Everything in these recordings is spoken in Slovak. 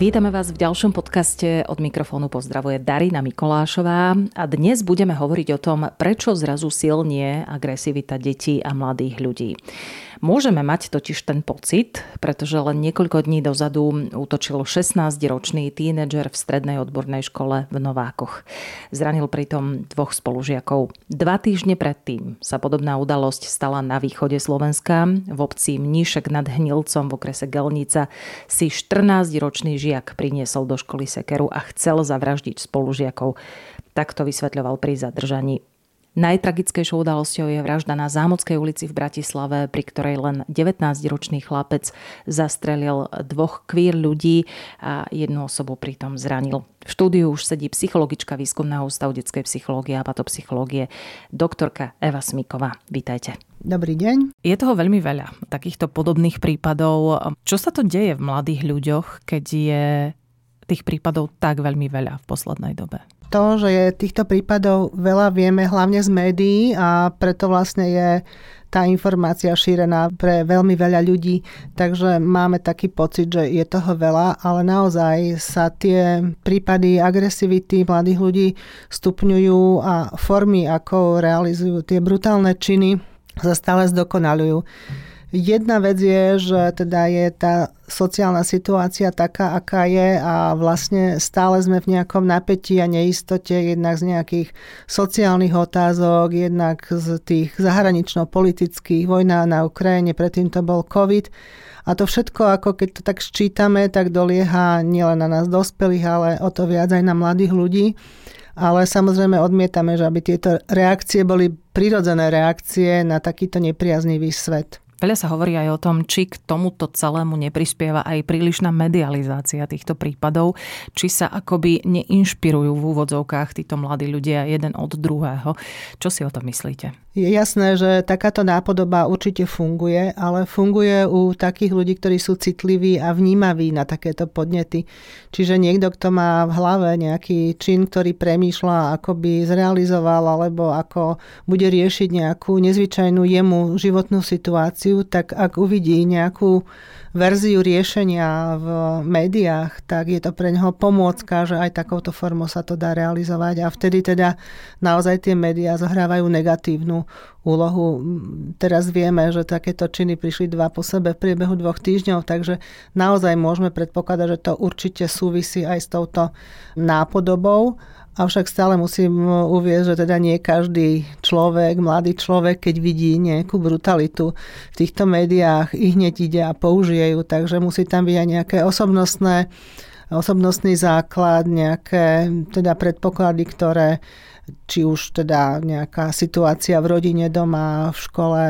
Vítame vás v ďalšom podcaste. Od mikrofónu pozdravuje Darina Mikolášová a dnes budeme hovoriť o tom, prečo zrazu silnie agresivita detí a mladých ľudí. Môžeme mať totiž ten pocit, pretože len niekoľko dní dozadu útočil 16-ročný tínedžer v strednej odbornej škole v Novákoch. Zranil pritom dvoch spolužiakov. Dva týždne predtým sa podobná udalosť stala na východe Slovenska. V obci Mníšek nad Hnilcom v okrese Gelnica si 14-ročný žiak priniesol do školy sekeru a chcel zavraždiť spolužiakov. Takto vysvetľoval pri zadržaní Najtragickejšou udalosťou je vražda na Zámockej ulici v Bratislave, pri ktorej len 19-ročný chlapec zastrelil dvoch kvír ľudí a jednu osobu pritom zranil. V štúdiu už sedí psychologička výskumného ústavu detskej psychológie a patopsychológie, doktorka Eva Smiková. Vítajte. Dobrý deň. Je toho veľmi veľa takýchto podobných prípadov. Čo sa to deje v mladých ľuďoch, keď je tých prípadov tak veľmi veľa v poslednej dobe? to, že je týchto prípadov veľa vieme hlavne z médií a preto vlastne je tá informácia šírená pre veľmi veľa ľudí, takže máme taký pocit, že je toho veľa, ale naozaj sa tie prípady agresivity mladých ľudí stupňujú a formy, ako realizujú tie brutálne činy, sa stále zdokonalujú. Jedna vec je, že teda je tá sociálna situácia taká, aká je a vlastne stále sme v nejakom napätí a neistote, jednak z nejakých sociálnych otázok, jednak z tých zahranično-politických, vojna na Ukrajine, predtým to bol COVID. A to všetko, ako keď to tak sčítame, tak dolieha nielen na nás dospelých, ale o to viac aj na mladých ľudí. Ale samozrejme odmietame, že aby tieto reakcie boli prirodzené reakcie na takýto nepriaznivý svet. Veľa sa hovorí aj o tom, či k tomuto celému neprispieva aj prílišná medializácia týchto prípadov, či sa akoby neinšpirujú v úvodzovkách títo mladí ľudia jeden od druhého. Čo si o tom myslíte? Je jasné, že takáto nápodoba určite funguje, ale funguje u takých ľudí, ktorí sú citliví a vnímaví na takéto podnety. Čiže niekto, kto má v hlave nejaký čin, ktorý premýšľa, ako by zrealizoval, alebo ako bude riešiť nejakú nezvyčajnú jemu životnú situáciu, tak ak uvidí nejakú verziu riešenia v médiách, tak je to pre neho pomôcka, že aj takouto formou sa to dá realizovať a vtedy teda naozaj tie médiá zohrávajú negatívnu úlohu. Teraz vieme, že takéto činy prišli dva po sebe v priebehu dvoch týždňov, takže naozaj môžeme predpokladať, že to určite súvisí aj s touto nápodobou Avšak stále musím uvieť, že teda nie každý človek, mladý človek, keď vidí nejakú brutalitu v týchto médiách, i hneď ide a použije ju, takže musí tam byť aj nejaké osobnostné, osobnostný základ, nejaké teda predpoklady, ktoré či už teda nejaká situácia v rodine, doma, v škole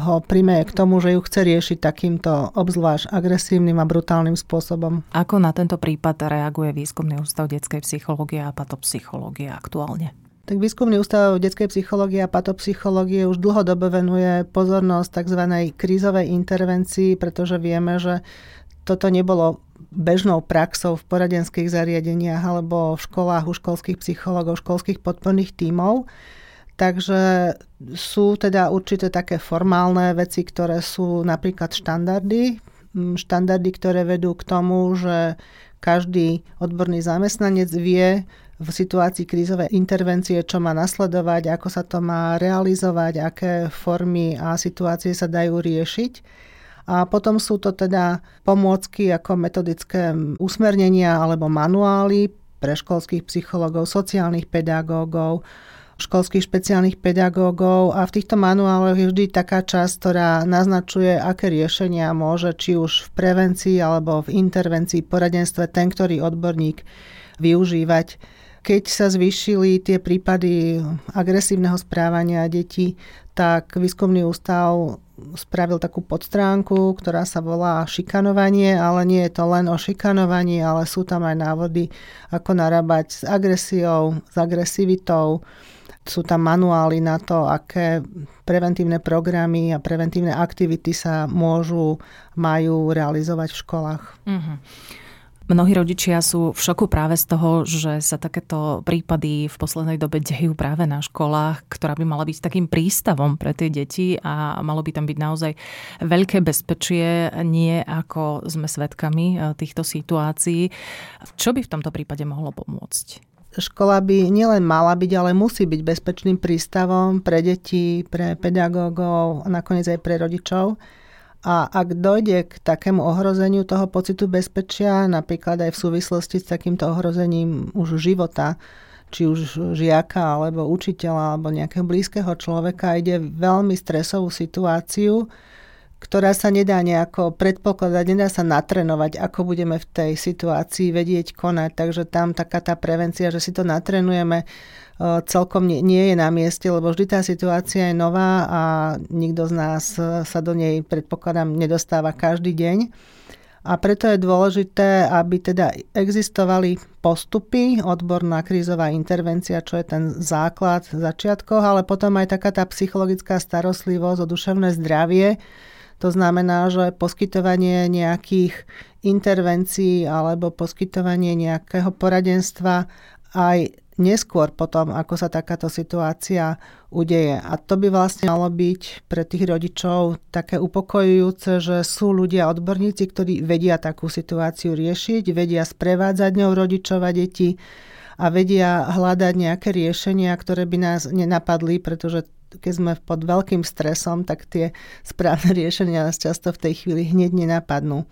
ho primeje k tomu, že ju chce riešiť takýmto obzvlášť agresívnym a brutálnym spôsobom. Ako na tento prípad reaguje Výskumný ústav detskej psychológie a patopsychológie aktuálne? Tak Výskumný ústav detskej psychológie a patopsychológie už dlhodobo venuje pozornosť tzv. krízovej intervencii, pretože vieme, že toto nebolo bežnou praxou v poradenských zariadeniach alebo v školách u školských psychológov, školských podporných tímov. Takže sú teda určité také formálne veci, ktoré sú napríklad štandardy. Mm, štandardy, ktoré vedú k tomu, že každý odborný zamestnanec vie v situácii krízovej intervencie, čo má nasledovať, ako sa to má realizovať, aké formy a situácie sa dajú riešiť. A potom sú to teda pomôcky ako metodické usmernenia alebo manuály pre školských psychológov, sociálnych pedagógov, školských špeciálnych pedagógov a v týchto manuáloch je vždy taká časť, ktorá naznačuje, aké riešenia môže či už v prevencii alebo v intervencii poradenstve ten, ktorý odborník využívať. Keď sa zvýšili tie prípady agresívneho správania detí, tak výskumný ústav spravil takú podstránku, ktorá sa volá šikanovanie, ale nie je to len o šikanovaní, ale sú tam aj návody, ako narábať s agresiou, s agresivitou. Sú tam manuály na to, aké preventívne programy a preventívne aktivity sa môžu, majú realizovať v školách. Mm-hmm. Mnohí rodičia sú v šoku práve z toho, že sa takéto prípady v poslednej dobe dejú práve na školách, ktorá by mala byť takým prístavom pre tie deti a malo by tam byť naozaj veľké bezpečie, nie ako sme svedkami eh, týchto situácií. Čo by v tomto prípade mohlo pomôcť? škola by nielen mala byť, ale musí byť bezpečným prístavom pre deti, pre pedagógov a nakoniec aj pre rodičov. A ak dojde k takému ohrozeniu toho pocitu bezpečia, napríklad aj v súvislosti s takýmto ohrozením už života, či už žiaka, alebo učiteľa, alebo nejakého blízkeho človeka, ide veľmi stresovú situáciu, ktorá sa nedá nejako predpokladať, nedá sa natrenovať, ako budeme v tej situácii vedieť konať. Takže tam taká tá prevencia, že si to natrenujeme, celkom nie, nie je na mieste, lebo vždy tá situácia je nová a nikto z nás sa do nej, predpokladám, nedostáva každý deň. A preto je dôležité, aby teda existovali postupy, odborná krízová intervencia, čo je ten základ v začiatkoch, ale potom aj taká tá psychologická starostlivosť o duševné zdravie. To znamená, že poskytovanie nejakých intervencií alebo poskytovanie nejakého poradenstva aj neskôr potom, ako sa takáto situácia udeje. A to by vlastne malo byť pre tých rodičov také upokojujúce, že sú ľudia, odborníci, ktorí vedia takú situáciu riešiť, vedia sprevádzať ňou rodičov a deti a vedia hľadať nejaké riešenia, ktoré by nás nenapadli, pretože keď sme pod veľkým stresom, tak tie správne riešenia nás často v tej chvíli hneď nenapadnú.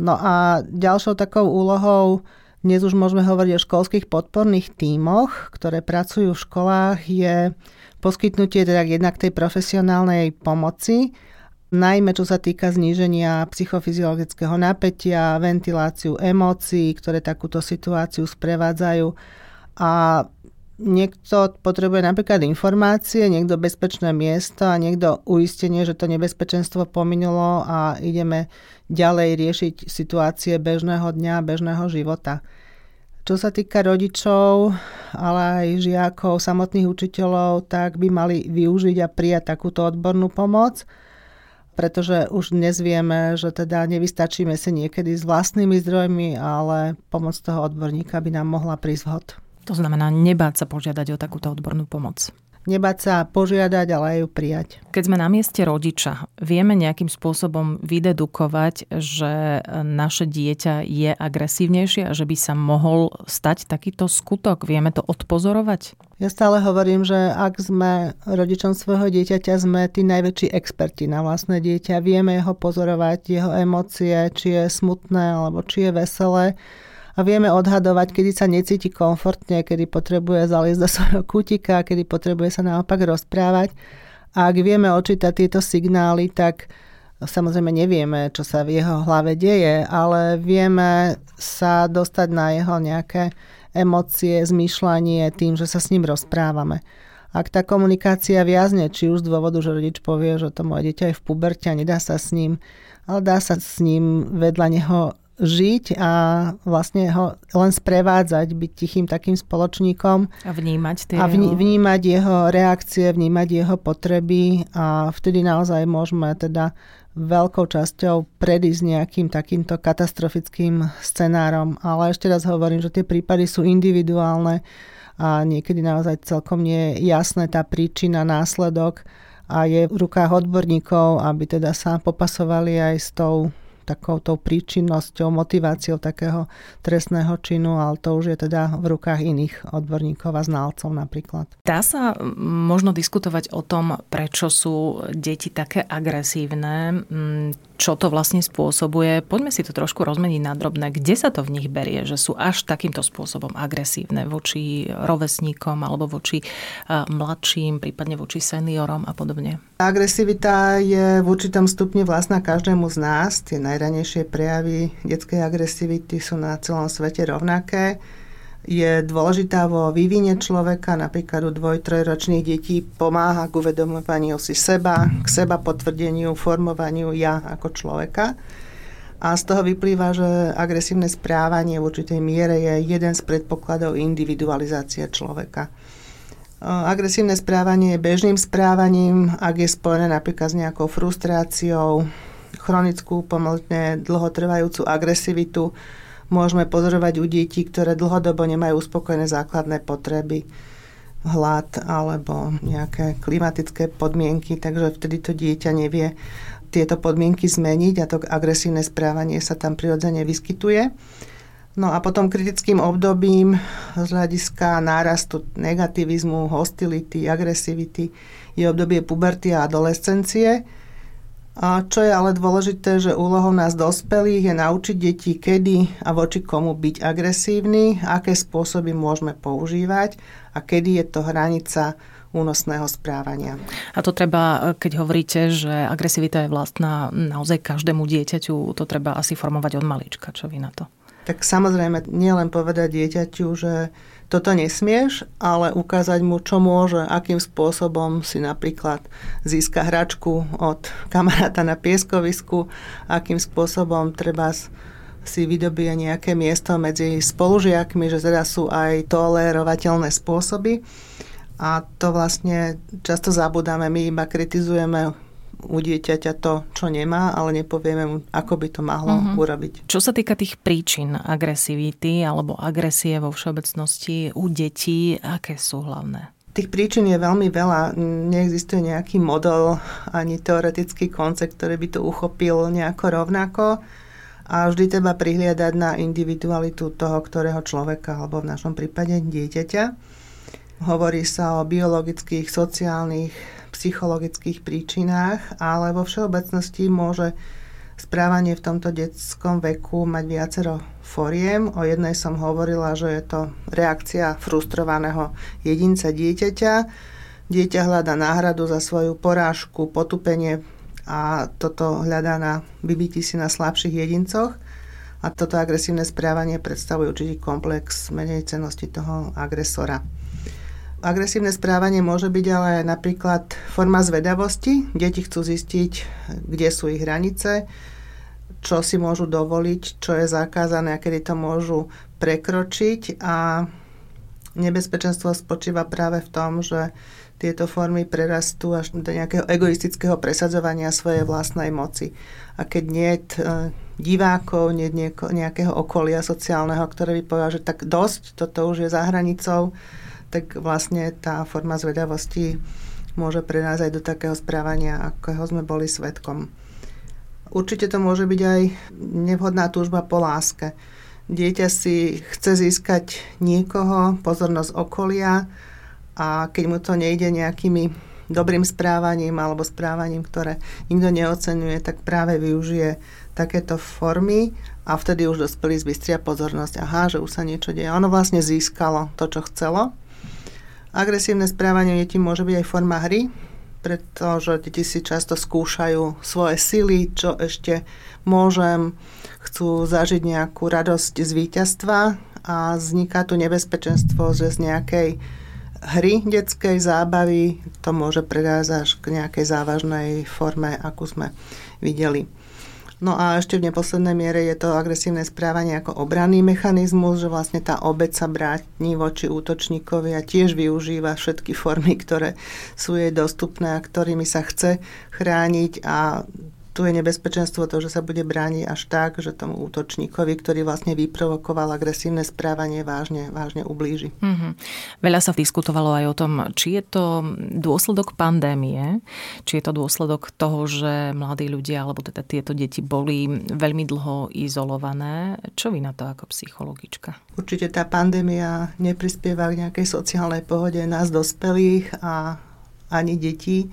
No a ďalšou takou úlohou dnes už môžeme hovoriť o školských podporných tímoch, ktoré pracujú v školách, je poskytnutie teda jednak tej profesionálnej pomoci, najmä čo sa týka zníženia psychofyziologického napätia, ventiláciu emócií, ktoré takúto situáciu sprevádzajú. A niekto potrebuje napríklad informácie, niekto bezpečné miesto a niekto uistenie, že to nebezpečenstvo pominulo a ideme ďalej riešiť situácie bežného dňa, bežného života. Čo sa týka rodičov, ale aj žiakov, samotných učiteľov, tak by mali využiť a prijať takúto odbornú pomoc, pretože už dnes vieme, že teda nevystačíme si niekedy s vlastnými zdrojmi, ale pomoc toho odborníka by nám mohla prísť vhod. To znamená nebáť sa požiadať o takúto odbornú pomoc nebať sa požiadať, ale aj ju prijať. Keď sme na mieste rodiča, vieme nejakým spôsobom vydedukovať, že naše dieťa je agresívnejšie a že by sa mohol stať takýto skutok? Vieme to odpozorovať? Ja stále hovorím, že ak sme rodičom svojho dieťaťa, sme tí najväčší experti na vlastné dieťa. Vieme ho pozorovať, jeho emócie, či je smutné alebo či je veselé a vieme odhadovať, kedy sa necíti komfortne, kedy potrebuje zaliesť do svojho kutika, kedy potrebuje sa naopak rozprávať. A ak vieme očítať tieto signály, tak samozrejme nevieme, čo sa v jeho hlave deje, ale vieme sa dostať na jeho nejaké emócie, zmýšľanie tým, že sa s ním rozprávame. Ak tá komunikácia viazne, či už z dôvodu, že rodič povie, že to moje dieťa je v puberte a nedá sa s ním, ale dá sa s ním vedľa neho žiť a vlastne ho len sprevádzať, byť tichým takým spoločníkom. A vnímať tie A vní, vnímať jeho reakcie, vnímať jeho potreby a vtedy naozaj môžeme teda veľkou časťou predísť nejakým takýmto katastrofickým scenárom. Ale ešte raz hovorím, že tie prípady sú individuálne a niekedy naozaj celkom nie je jasné tá príčina, následok a je v rukách odborníkov, aby teda sa popasovali aj s tou takouto príčinnosťou, motiváciou takého trestného činu, ale to už je teda v rukách iných odborníkov a znalcov napríklad. Dá sa možno diskutovať o tom, prečo sú deti také agresívne, čo to vlastne spôsobuje. Poďme si to trošku rozmeniť na drobné. Kde sa to v nich berie, že sú až takýmto spôsobom agresívne voči rovesníkom alebo voči mladším, prípadne voči seniorom a podobne? Agresivita je v určitom stupni vlastná každému z nás. Tie najranejšie prejavy detskej agresivity sú na celom svete rovnaké je dôležitá vo vývine človeka, napríklad u dvoj, trojročných detí pomáha k uvedomovaniu si seba, k seba potvrdeniu, formovaniu ja ako človeka. A z toho vyplýva, že agresívne správanie v určitej miere je jeden z predpokladov individualizácie človeka. Agresívne správanie je bežným správaním, ak je spojené napríklad s nejakou frustráciou, chronickú, pomerne dlhotrvajúcu agresivitu, môžeme pozorovať u detí, ktoré dlhodobo nemajú uspokojené základné potreby hlad alebo nejaké klimatické podmienky, takže vtedy to dieťa nevie tieto podmienky zmeniť a to agresívne správanie sa tam prirodzene vyskytuje. No a potom kritickým obdobím z hľadiska nárastu negativizmu, hostility, agresivity je obdobie puberty a adolescencie, a čo je ale dôležité, že úlohou nás dospelých je naučiť deti, kedy a voči komu byť agresívny, aké spôsoby môžeme používať a kedy je to hranica únosného správania. A to treba, keď hovoríte, že agresivita je vlastná naozaj každému dieťaťu, to treba asi formovať od malička. Čo vy na to? Tak samozrejme, nielen povedať dieťaťu, že toto nesmieš, ale ukázať mu, čo môže, akým spôsobom si napríklad získa hračku od kamaráta na pieskovisku, akým spôsobom treba si vydobie nejaké miesto medzi spolužiakmi, že teda sú aj tolerovateľné spôsoby. A to vlastne často zabudáme, my iba kritizujeme u dieťaťa to, čo nemá, ale nepovieme mu, ako by to mohlo uh-huh. urobiť. Čo sa týka tých príčin agresivity alebo agresie vo všeobecnosti u detí, aké sú hlavné? Tých príčin je veľmi veľa. Neexistuje nejaký model ani teoretický koncept, ktorý by to uchopil nejako rovnako. A vždy treba prihliadať na individualitu toho, ktorého človeka, alebo v našom prípade dieťaťa. Hovorí sa o biologických, sociálnych, psychologických príčinách, ale vo všeobecnosti môže správanie v tomto detskom veku mať viacero foriem. O jednej som hovorila, že je to reakcia frustrovaného jedinca dieťaťa. Dieťa hľadá náhradu za svoju porážku, potupenie a toto hľadá na vybití si na slabších jedincoch. A toto agresívne správanie predstavuje určitý komplex menej cenosti toho agresora. Agresívne správanie môže byť ale napríklad forma zvedavosti. Deti chcú zistiť, kde sú ich hranice, čo si môžu dovoliť, čo je zakázané a kedy to môžu prekročiť a nebezpečenstvo spočíva práve v tom, že tieto formy prerastú až do nejakého egoistického presadzovania svojej vlastnej moci. A keď nie je divákov, nie nejakého okolia sociálneho, ktoré by povedal, že tak dosť, toto už je za hranicou, tak vlastne tá forma zvedavosti môže nás aj do takého správania, akého sme boli svetkom. Určite to môže byť aj nevhodná túžba po láske. Dieťa si chce získať niekoho, pozornosť okolia a keď mu to nejde nejakými dobrým správaním alebo správaním, ktoré nikto neocenuje, tak práve využije takéto formy a vtedy už dospelí zbystria pozornosť. Aha, že už sa niečo deje. Ono vlastne získalo to, čo chcelo Agresívne správanie detí môže byť aj forma hry, pretože deti si často skúšajú svoje sily, čo ešte môžem, chcú zažiť nejakú radosť z víťazstva a vzniká tu nebezpečenstvo, že z nejakej hry detskej zábavy to môže predázať až k nejakej závažnej forme, akú sme videli. No a ešte v neposlednej miere je to agresívne správanie ako obranný mechanizmus, že vlastne tá obec sa brátni voči útočníkovi a tiež využíva všetky formy, ktoré sú jej dostupné a ktorými sa chce chrániť a tu je nebezpečenstvo to, že sa bude brániť až tak, že tomu útočníkovi, ktorý vlastne vyprovokoval agresívne správanie, vážne, vážne ublíži. Mm-hmm. Veľa sa diskutovalo aj o tom, či je to dôsledok pandémie, či je to dôsledok toho, že mladí ľudia, alebo teda tieto deti boli veľmi dlho izolované. Čo vy na to ako psychologička? Určite tá pandémia neprispieva k nejakej sociálnej pohode nás dospelých a ani detí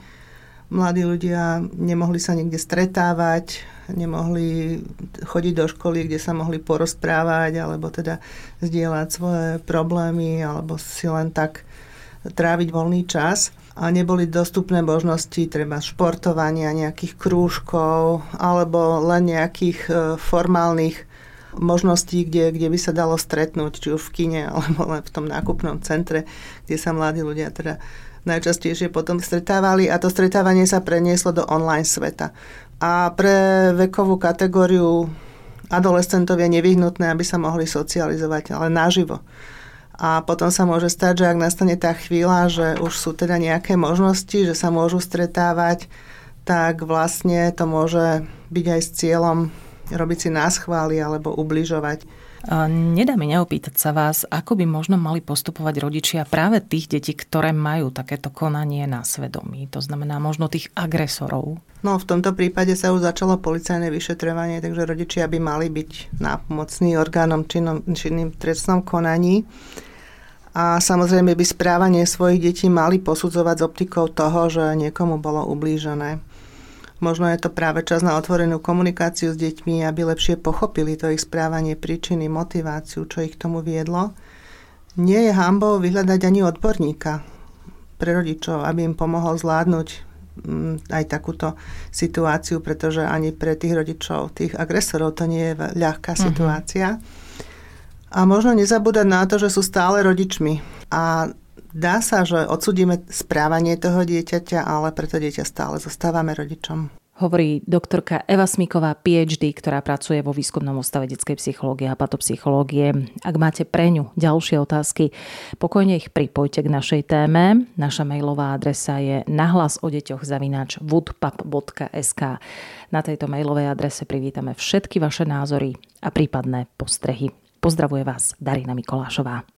mladí ľudia nemohli sa niekde stretávať, nemohli chodiť do školy, kde sa mohli porozprávať, alebo teda zdieľať svoje problémy, alebo si len tak tráviť voľný čas. A neboli dostupné možnosti treba športovania, nejakých krúžkov, alebo len nejakých e, formálnych možností, kde, kde by sa dalo stretnúť, či už v kine, alebo len v tom nákupnom centre, kde sa mladí ľudia teda najčastejšie potom stretávali a to stretávanie sa prenieslo do online sveta. A pre vekovú kategóriu adolescentov je nevyhnutné, aby sa mohli socializovať, ale naživo. A potom sa môže stať, že ak nastane tá chvíľa, že už sú teda nejaké možnosti, že sa môžu stretávať, tak vlastne to môže byť aj s cieľom robiť si náschvály alebo ubližovať Nedá mi neopýtať sa vás, ako by možno mali postupovať rodičia práve tých detí, ktoré majú takéto konanie na svedomí. To znamená možno tých agresorov. No v tomto prípade sa už začalo policajné vyšetrovanie, takže rodičia by mali byť nápomocní orgánom činnom, činným trestnom konaní. A samozrejme by správanie svojich detí mali posudzovať s optikou toho, že niekomu bolo ublížené. Možno je to práve čas na otvorenú komunikáciu s deťmi, aby lepšie pochopili to ich správanie, príčiny, motiváciu, čo ich tomu viedlo. Nie je hambou vyhľadať ani odborníka pre rodičov, aby im pomohol zvládnuť mm, aj takúto situáciu, pretože ani pre tých rodičov, tých agresorov to nie je ľahká uh-huh. situácia. A možno nezabúdať na to, že sú stále rodičmi. A Dá sa, že odsudíme správanie toho dieťaťa, ale preto dieťa stále zostávame rodičom. Hovorí doktorka Eva Smiková, PhD, ktorá pracuje vo výskumnom ústave detskej psychológie a patopsychológie. Ak máte pre ňu ďalšie otázky, pokojne ich pripojte k našej téme. Naša mailová adresa je nahlas o deťoch zavináč woodpap.sk. Na tejto mailovej adrese privítame všetky vaše názory a prípadné postrehy. Pozdravuje vás Darina Mikolášová.